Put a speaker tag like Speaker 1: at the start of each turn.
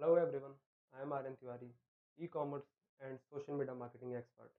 Speaker 1: Hello everyone, I am Aryan Tiwari, e-commerce and social media marketing expert.